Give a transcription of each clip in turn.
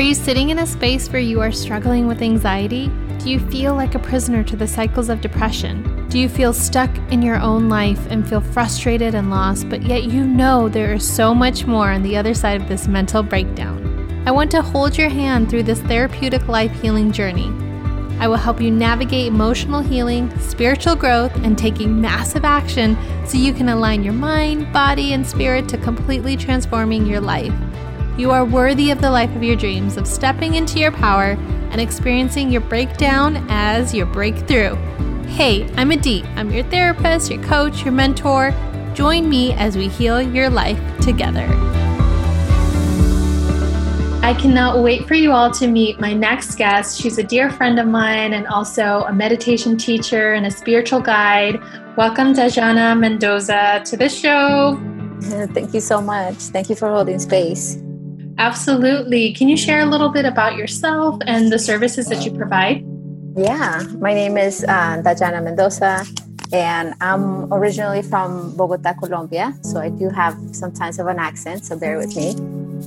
Are you sitting in a space where you are struggling with anxiety? Do you feel like a prisoner to the cycles of depression? Do you feel stuck in your own life and feel frustrated and lost, but yet you know there is so much more on the other side of this mental breakdown? I want to hold your hand through this therapeutic life healing journey. I will help you navigate emotional healing, spiritual growth, and taking massive action so you can align your mind, body, and spirit to completely transforming your life. You are worthy of the life of your dreams, of stepping into your power and experiencing your breakdown as your breakthrough. Hey, I'm Adit. I'm your therapist, your coach, your mentor. Join me as we heal your life together. I cannot wait for you all to meet my next guest. She's a dear friend of mine and also a meditation teacher and a spiritual guide. Welcome, Dajana Mendoza, to the show. Thank you so much. Thank you for holding space. Absolutely. Can you share a little bit about yourself and the services that you provide? Yeah, my name is uh, Dajana Mendoza, and I'm originally from Bogota, Colombia. So I do have sometimes of an accent, so bear with me.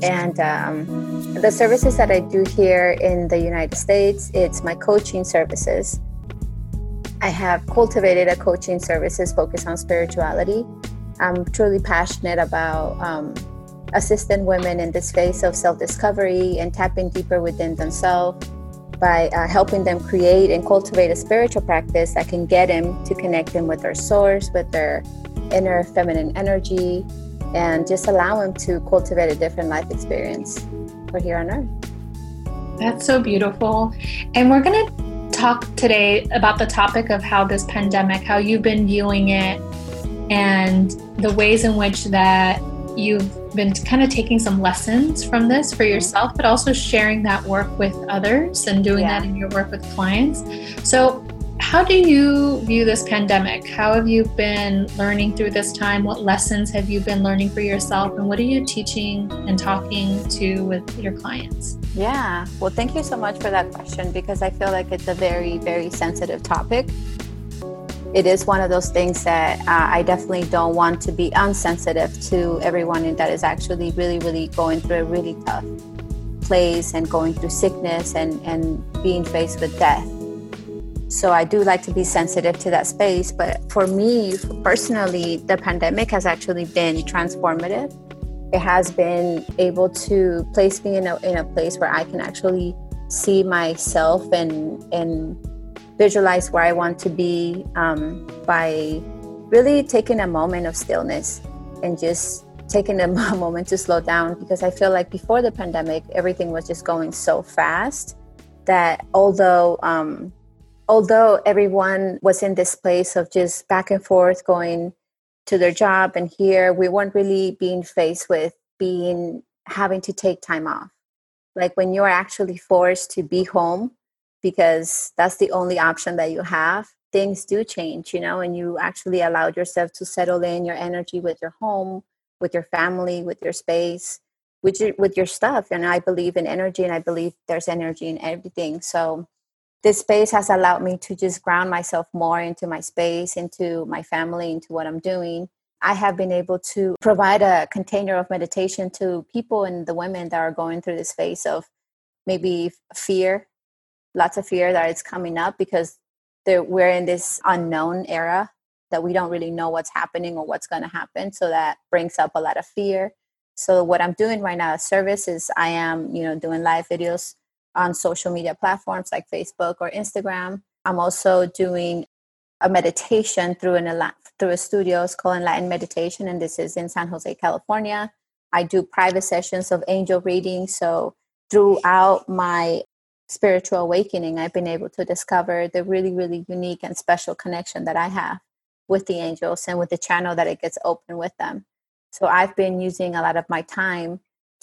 And um, the services that I do here in the United States, it's my coaching services. I have cultivated a coaching services focused on spirituality. I'm truly passionate about um, assisting women in this phase of self discovery and tapping deeper within themselves by uh, helping them create and cultivate a spiritual practice that can get them to connect them with their source, with their inner feminine energy, and just allow them to cultivate a different life experience for here on earth. That's so beautiful. And we're going to talk today about the topic of how this pandemic, how you've been viewing it, and the ways in which that you've been kind of taking some lessons from this for mm-hmm. yourself, but also sharing that work with others and doing yeah. that in your work with clients. So, how do you view this pandemic? How have you been learning through this time? What lessons have you been learning for yourself? And what are you teaching and talking to with your clients? Yeah, well, thank you so much for that question because I feel like it's a very, very sensitive topic. It is one of those things that uh, I definitely don't want to be unsensitive to everyone that is actually really, really going through a really tough place and going through sickness and, and being faced with death so I do like to be sensitive to that space. But for me personally, the pandemic has actually been transformative. It has been able to place me in a, in a place where I can actually see myself and, and visualize where I want to be um, by really taking a moment of stillness and just taking a moment to slow down because I feel like before the pandemic, everything was just going so fast that although um, although everyone was in this place of just back and forth going to their job and here we weren't really being faced with being having to take time off. Like when you're actually forced to be home because that's the only option that you have. Things do change you know and you actually allowed yourself to settle in your energy with your home with your family with your space with your, with your stuff. And i believe in energy and i believe there's energy in everything. So this space has allowed me to just ground myself more into my space, into my family, into what I'm doing. I have been able to provide a container of meditation to people and the women that are going through this phase of maybe fear, lots of fear that it's coming up because we're in this unknown era that we don't really know what's happening or what's going to happen. So that brings up a lot of fear. So what I'm doing right now, as service is I am, you know, doing live videos on social media platforms like Facebook or Instagram. I'm also doing a meditation through an through a studio it's called Enlightened Meditation, and this is in San Jose, California. I do private sessions of angel reading. So throughout my spiritual awakening, I've been able to discover the really, really unique and special connection that I have with the angels and with the channel that it gets open with them. So I've been using a lot of my time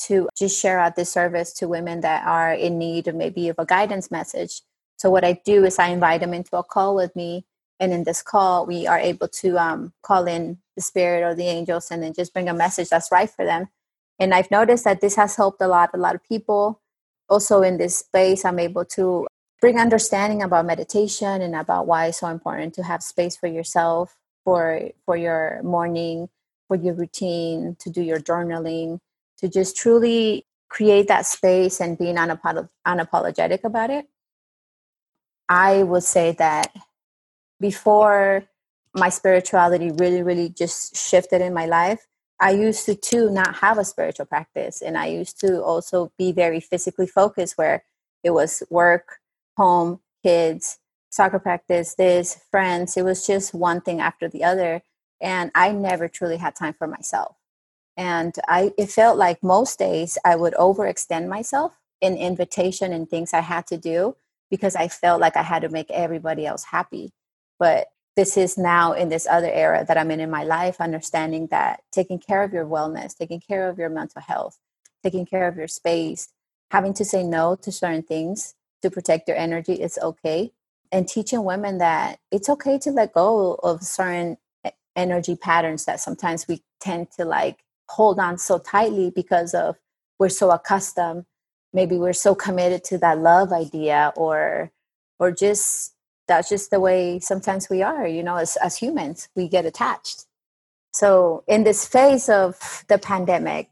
to just share out this service to women that are in need of maybe of a guidance message. So what I do is I invite them into a call with me, and in this call we are able to um, call in the spirit or the angels, and then just bring a message that's right for them. And I've noticed that this has helped a lot, a lot of people. Also in this space, I'm able to bring understanding about meditation and about why it's so important to have space for yourself, for for your morning, for your routine, to do your journaling, to just truly create that space and being unapolo- unapologetic about it, I would say that before my spirituality really, really just shifted in my life, I used to too not have a spiritual practice. And I used to also be very physically focused where it was work, home, kids, soccer practice, this, friends. It was just one thing after the other. And I never truly had time for myself. And I it felt like most days I would overextend myself in invitation and things I had to do because I felt like I had to make everybody else happy. But this is now in this other era that I'm in in my life, understanding that taking care of your wellness, taking care of your mental health, taking care of your space, having to say no to certain things to protect your energy is okay. And teaching women that it's okay to let go of certain energy patterns that sometimes we tend to like hold on so tightly because of we're so accustomed maybe we're so committed to that love idea or or just that's just the way sometimes we are you know as, as humans we get attached. So in this phase of the pandemic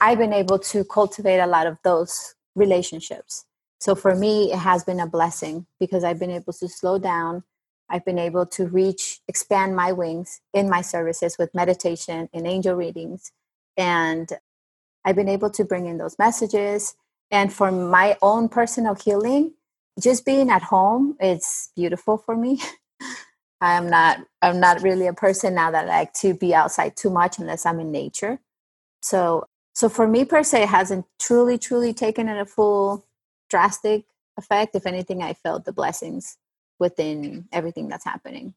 i've been able to cultivate a lot of those relationships. So for me it has been a blessing because i've been able to slow down. I've been able to reach expand my wings in my services with meditation and angel readings. And i've been able to bring in those messages. And for my own personal healing just being at home it's beautiful for me. I'm not i'm not really a person now that I like to be outside too much unless i'm in nature. So so for me per se it hasn't truly truly taken a full drastic effect. If anything i felt the blessings within everything that's happening.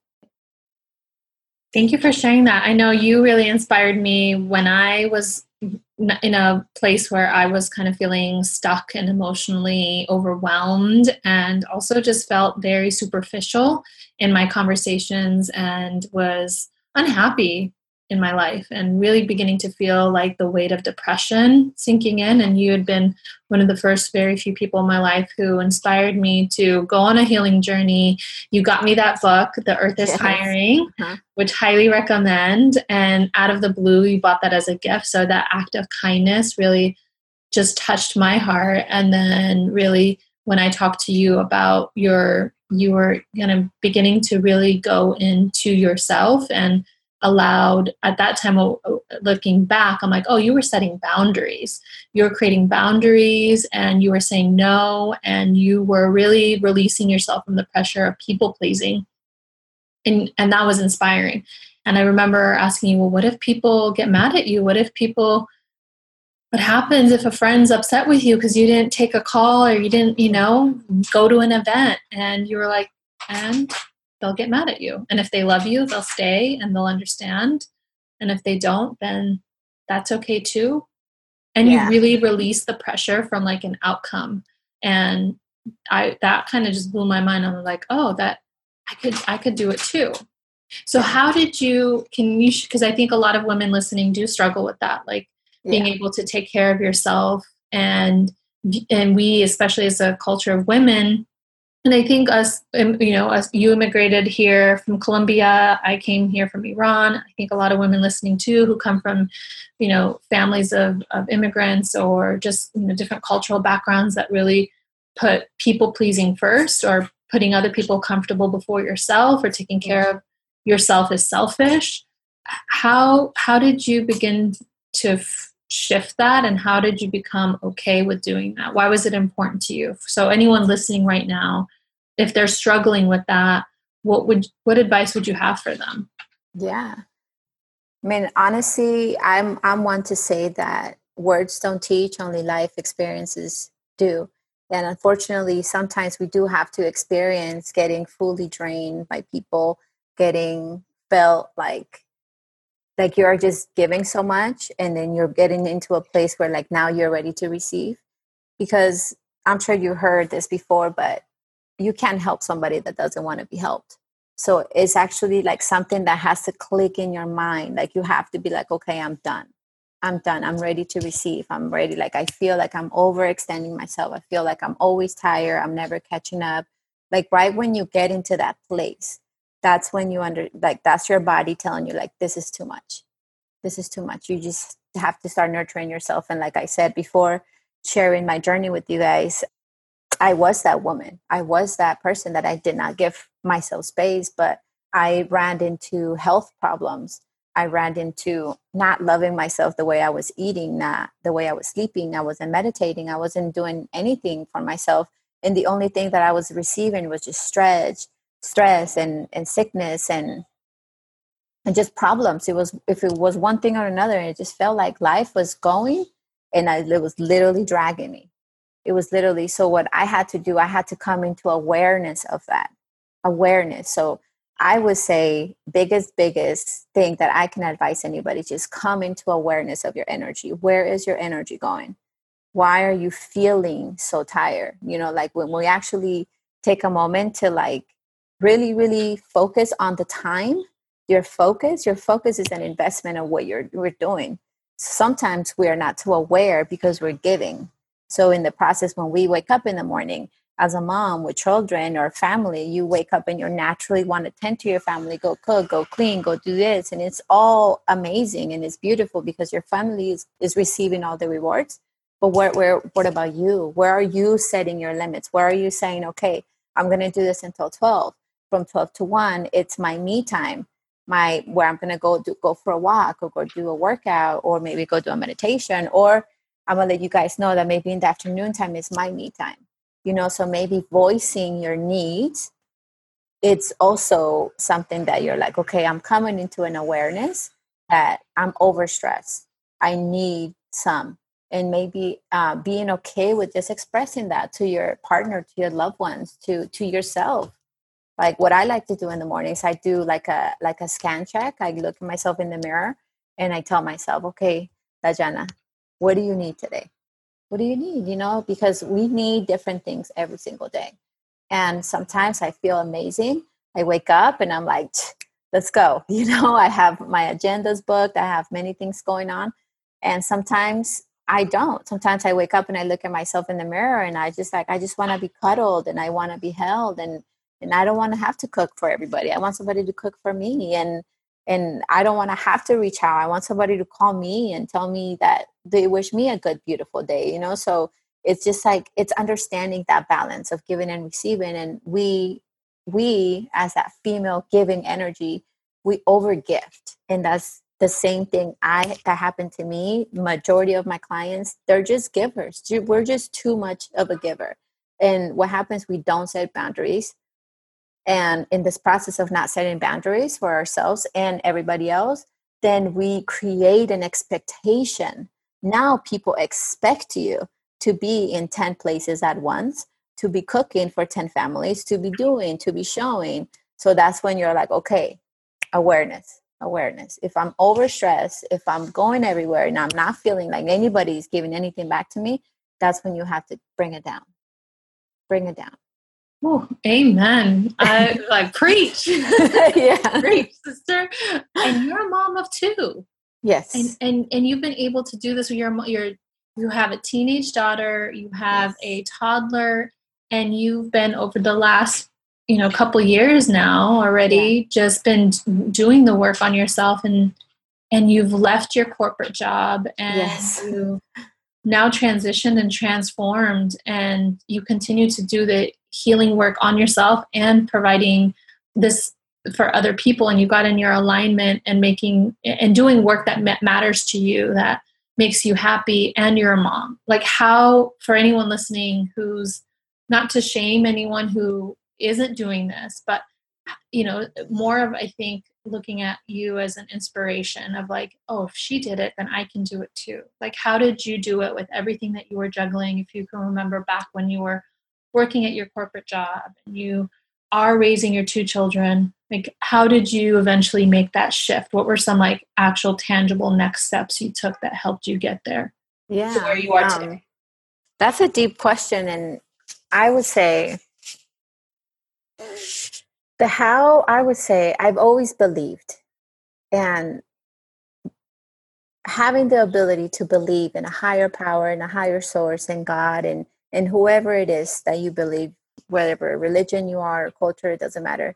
Thank you for sharing that. I know you really inspired me when I was in a place where I was kind of feeling stuck and emotionally overwhelmed, and also just felt very superficial in my conversations and was unhappy in my life and really beginning to feel like the weight of depression sinking in. And you had been one of the first very few people in my life who inspired me to go on a healing journey. You got me that book, The Earth is yes. Hiring, uh-huh. which highly recommend. And out of the blue, you bought that as a gift. So that act of kindness really just touched my heart. And then really, when I talked to you about your, you were kind of beginning to really go into yourself and allowed at that time oh, oh, looking back i'm like oh you were setting boundaries. You were creating boundaries and you were saying no and you were really releasing yourself from the pressure of people pleasing. And and that was inspiring. And i remember asking you well what if people get mad at you? What if people what happens if a friend's upset with you because you didn't take a call or you didn't you know go to an event? And you were like and they'll get mad at you. And if they love you, they'll stay and they'll understand. And if they don't, then that's okay too. And yeah. you really release the pressure from like an outcome. And I that kind of just blew my mind. I'm like, oh, that I could I could do it too. So how did you can you because I think a lot of women listening do struggle with that, like being able to take care of yourself and and we especially as a culture of women and I think us, um, you know, us, you immigrated here from Colombia. I came here from Iran. I think a lot of women listening too, who come from, you know, families of, of immigrants or just you know different cultural backgrounds that really put people pleasing first, or putting other people comfortable before yourself, or taking care of yourself is selfish. How how did you begin to shift that, and how did you become okay with doing that? Why was it important to you? So anyone listening right now if they're struggling with that what would what advice would you have for them yeah i mean honestly i'm i'm one to say that words don't teach only life experiences do and unfortunately sometimes we do have to experience getting fully drained by people getting felt like like you're just giving so much and then you're getting into a place where like now you're ready to receive. Because i'm sure you heard this before but you can't help somebody that doesn't want to be helped. So it's actually like something that has to click in your mind. Like you have to be like okay i'm done. I'm done. I'm ready to receive. I'm ready. Like i feel like i'm overextending myself. I feel like i'm always tired. I'm never catching up. Like right when you get into that place that's when you under like that's your body telling you like this is too much. This is too much. You just have to start nurturing yourself. And like i said before sharing my journey with you guys i was that woman. I was that person that i did not give myself space but i ran into health problems. I ran into not loving myself the way i was eating not the way i was sleeping i wasn't meditating i wasn't doing anything for myself. And the only thing that i was receiving was just stress stress and, and sickness and and just problems. It was if it was one thing or another, it just felt like life was going, and I, it was literally dragging me. It was literally so. What I had to do, I had to come into awareness of that awareness. So I would say biggest biggest thing that I can advise anybody just come into awareness of your energy. Where is your energy going? Why are you feeling so tired? You know, like when we actually take a moment to like really really focus on the time. Your focus your focus is an investment of what you're we're doing. Sometimes we are not too aware because we're giving. So in the process when we wake up in the morning as a mom with children or family you wake up and you naturally want to tend to your family go cook go clean go do this and it's all amazing and it's beautiful because your family is, is receiving all the rewards. But where, where what about you? Where are you setting your limits? Where are you saying okay i'm going to do this until 12 from 12 to 1 it's my me time my where I'm gonna go do, go for a walk or go do a workout or maybe go do a meditation or I'm gonna let you guys know that maybe in the afternoon time is my me time. You know, so maybe voicing your needs, it's also something that you're like, okay, I'm coming into an awareness that I'm overstressed. I need some. And maybe uh, being okay with just expressing that to your partner, to your loved ones, to to yourself like what i like to do in the mornings i do like a like a scan check. I look at myself in the mirror and i tell myself okay Dajana, what do you need today? What do you need? You know because we need different things every single day. And sometimes i feel amazing. I wake up and i'm like let's go. You know i have my agendas booked. I have many things going on. And sometimes i don't. Sometimes i wake up and i look at myself in the mirror and i just like i just want to be cuddled and i want to be held and and i don't want to have to cook for everybody. I want somebody to cook for me and and i don't want to have to reach out. I want somebody to call me and tell me that they wish me a good beautiful day you know? So it's just like it's understanding that balance of giving and receiving and we we as that female giving energy we overgift and that's the same thing i that happened to me majority of my clients they're just givers. We're just too much of a giver. And what happens we don't set boundaries and in this process of not setting boundaries for ourselves and everybody else then we create an expectation. Now people expect you to be in 10 places at once to be cooking for 10 families to be doing to be showing. So that's when you're like okay awareness awareness. If i'm overstressed if i'm going everywhere and i'm not feeling like anybody's giving anything back to me that's when you have to bring it down. Bring it down Oh, amen. I like preach. yeah. preach, sister. And you're a mom of two. Yes. And and and you've been able to do this with your your you have a teenage daughter, you have yes. a toddler, and you've been over the last you know couple years now already yeah. just been doing the work on yourself and and you've left your corporate job and yes. you now transitioned and transformed and you continue to do the healing work on yourself and providing this for other people and you got in your alignment and making and doing work that matters to you that makes you happy and you're a mom. Like how for anyone listening who's not to shame anyone who isn't doing this but you know more of i think looking at you as an inspiration of like oh if she did it then i can do it too. Like how did you do it with everything that you were juggling? If you can remember back when you were working at your corporate job and you are raising your two children like how did you eventually make that shift? What were some like actual tangible next steps you took that helped you get there yeah where you are um, today? that's a deep question and i would say the how i would say i've always believed and having the ability to believe in a higher power and a higher source and god and and whoever it is that you believe whatever religion you are or culture it doesn't matter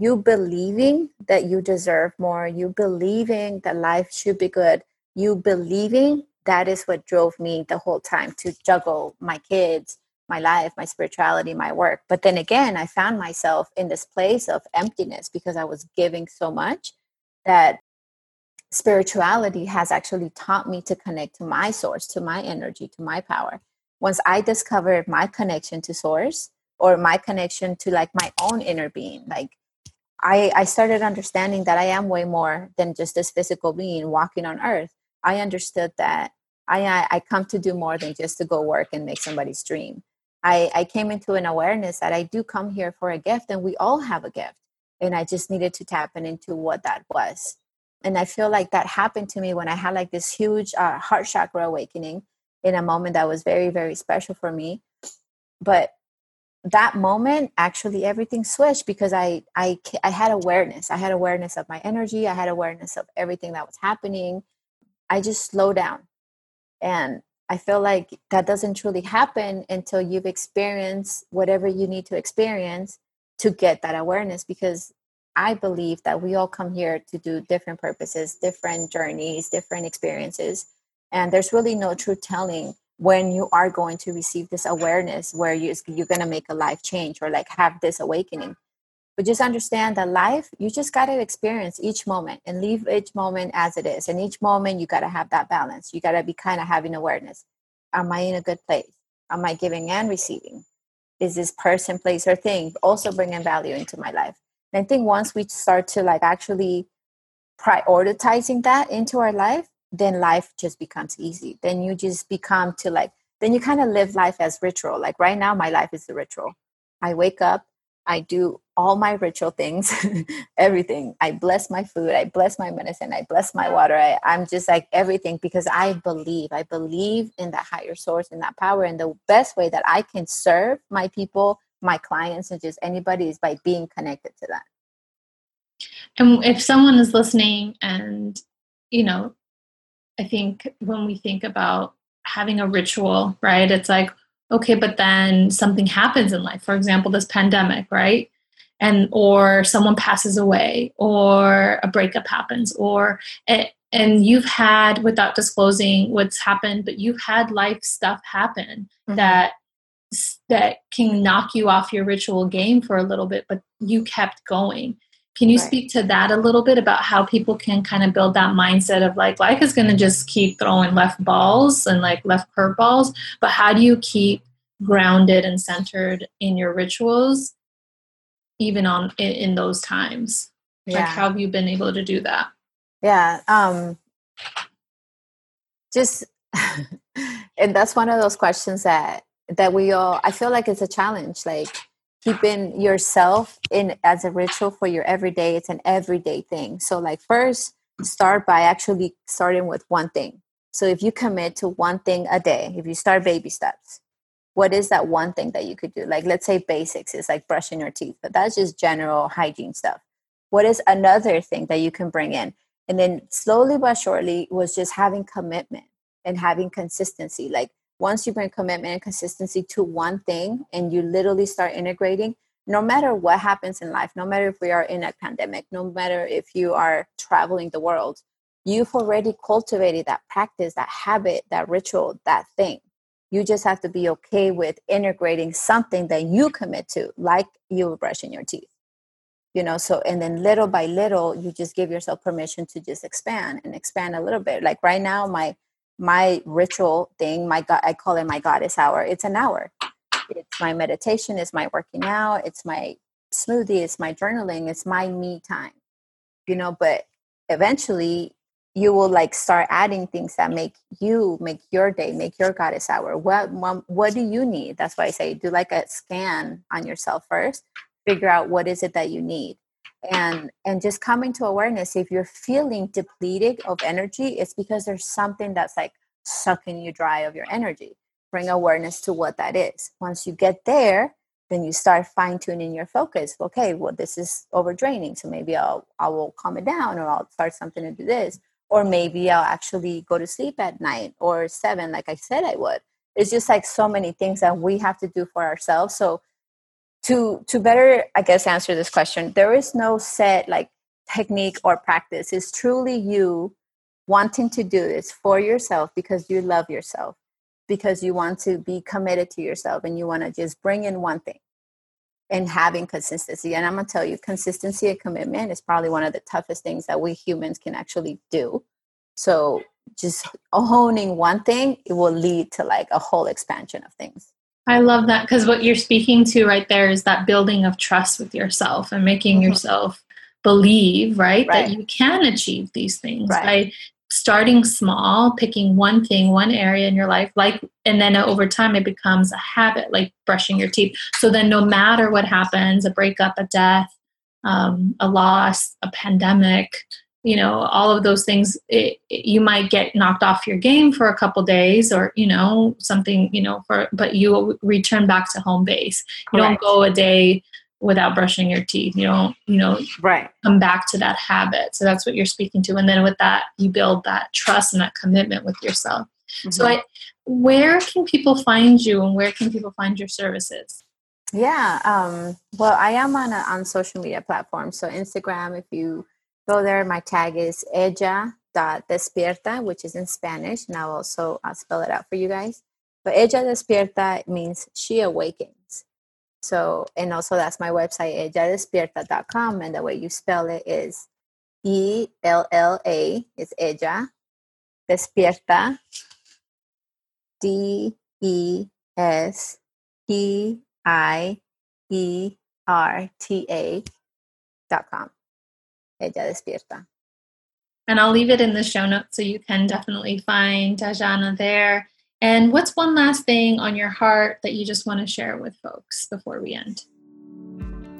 you believing that you deserve more, you believing that life should be good, you believing that is what drove me the whole time to juggle my kids, my life, my spirituality, my work. But then again, I found myself in this place of emptiness because I was giving so much that spirituality has actually taught me to connect to my source, to my energy, to my power. Once I discovered my connection to source or my connection to like my own inner being, like I, I started understanding that I am way more than just this physical being walking on earth. I understood that I, I come to do more than just to go work and make somebody's dream. I, I came into an awareness that I do come here for a gift and we all have a gift. And I just needed to tap into what that was. And I feel like that happened to me when I had like this huge uh, heart chakra awakening in a moment that was very, very special for me. But that moment actually everything switched because I, I i had awareness. I had awareness of my energy. I had awareness of everything that was happening. I just slowed down. And i feel like that doesn't truly happen until you've experienced whatever you need to experience to get that awareness because i believe that we all come here to do different purposes different journeys different experiences and there's really no truth telling when you are going to receive this awareness where you, you're going to make a life change or like have this awakening. But just understand that life you just got to experience each moment and leave each moment as it is. And each moment you got to have that balance. You got to be kind of having awareness. Am i in a good place? Am i giving and receiving? Is this person place or thing also bringing value into my life? And i think once we start to like actually prioritizing that into our life then life just becomes easy. Then you just become to like, then you kind of live life as ritual. Like right now, my life is the ritual. I wake up, I do all my ritual things, everything. I bless my food, I bless my medicine, I bless my water. I, I'm just like everything because I believe. I believe in that higher source, in that power. And the best way that I can serve my people, my clients, and just anybody is by being connected to that. And if someone is listening and, you know, I think when we think about having a ritual, right, it's like, okay, but then something happens in life. For example, this pandemic, right? And or someone passes away, or a breakup happens, or it, and you've had without disclosing what's happened, but you've had life stuff happen mm-hmm. that that can knock you off your ritual game for a little bit, but you kept going. Can you right. speak to that a little bit about how people can kind of build that mindset of like life is going to just keep throwing left balls and like left curveballs, but how do you keep grounded and centered in your rituals even on in, in those times? Yeah. Like how have you been able to do that? Yeah, um just and that's one of those questions that that we all I feel like it's a challenge like keeping yourself in as a ritual for your everyday it's an everyday thing. So like first start by actually starting with one thing. So if you commit to one thing a day if you start baby steps what is that one thing that you could do? Like let's say basics is like brushing your teeth but that's just general hygiene stuff. What is another thing that you can bring in? And then slowly but surely was just having commitment and having consistency. Like once you bring commitment and consistency to one thing and you literally start integrating no matter what happens in life no matter if we are in a pandemic no matter if you are traveling the world you've already cultivated that practice that habit that ritual that thing. You just have to be okay with integrating something that you commit to like you brushing your teeth you know? So and then little by little you just give yourself permission to just expand and expand a little bit. Like right now my my ritual thing my god i call it my goddess hour. It's an hour. It's my meditation it's my working out it's my smoothie it's my journaling it's my me time you know but eventually you will like start adding things that make you make your day make your goddess hour. What what do you need? That's why i say do like a scan on yourself first figure out what is it that you need and and just coming to awareness if you're feeling depleted of energy it's because there's something that's like sucking you dry of your energy. Bring awareness to what that is. Once you get there then you start fine-tuning your focus. Okay well this is over draining so maybe i'll i will calm it down or i'll start something to do this. Or maybe i'll actually go to sleep at night or seven like i said i would. It's just like so many things that we have to do for ourselves. So to to better i guess answer this question there is no set like technique or practice. It's truly you wanting to do this for yourself because you love yourself because you want to be committed to yourself and you want to just bring in one thing and having consistency. And i'm going to tell you consistency and commitment is probably one of the toughest things that we humans can actually do. So just honing one thing it will lead to like a whole expansion of things I love that because what you're speaking to right there is that building of trust with yourself and making mm-hmm. yourself believe, right, right, that you can achieve these things right. by starting small, picking one thing, one area in your life, like, and then over time it becomes a habit, like brushing your teeth. So then, no matter what happens a breakup, a death, um, a loss, a pandemic, you know all of those things it, it, you might get knocked off your game for a couple days or you know something you know for but you will return back to home base. You don't go a day without brushing your teeth. You don't you know right. come back to that habit. So that's what you're speaking to. And then with that you build that trust and that commitment with yourself. Mm-hmm. so I, where can people find you and where can people find your services? Yeah um, well i am on a, on social media platforms. So instagram if you go there. My tag is ella.despierta, which is in Spanish. And I'll also I'll spell it out for you guys. But ella despierta means she awakens. So, and also that's my website, elladespierta.com. And the way you spell it is E L L A, is ella, despierta, D E S P I E R T A dot com ella despierta. And I'll leave it in the show notes so you can definitely find Dajana there. And what's one last thing on your heart that you just want to share with folks before we end?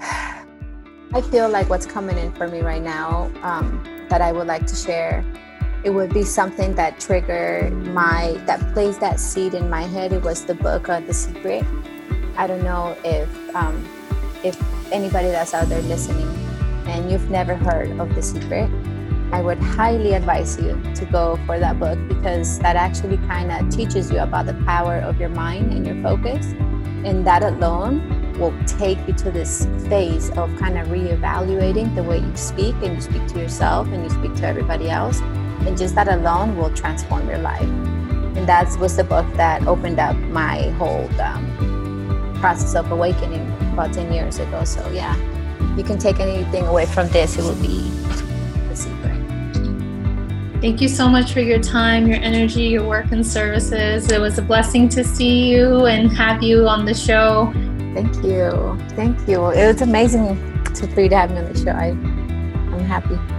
I feel like what's coming in for me right now um, that I would like to share, it would be something that triggered my, that placed that seed in my head. It was the book of The Secret. I don't know if, um, if anybody that's out there listening and you've never heard of The Secret, I would highly advise you to go for that book because that actually kind of teaches you about the power of your mind and your focus. And that alone will take you to this phase of kind of reevaluating the way you speak and you speak to yourself and you speak to everybody else. And just that alone will transform your life. And that was the book that opened up my whole um, process of awakening about 10 years ago. So, yeah you can take anything away from this, it will be the secret. Thank you so much for your time, your energy, your work and services. It was a blessing to see you and have you on the show. Thank you. Thank you. It was amazing to, for you to have me on the show. I, I'm happy.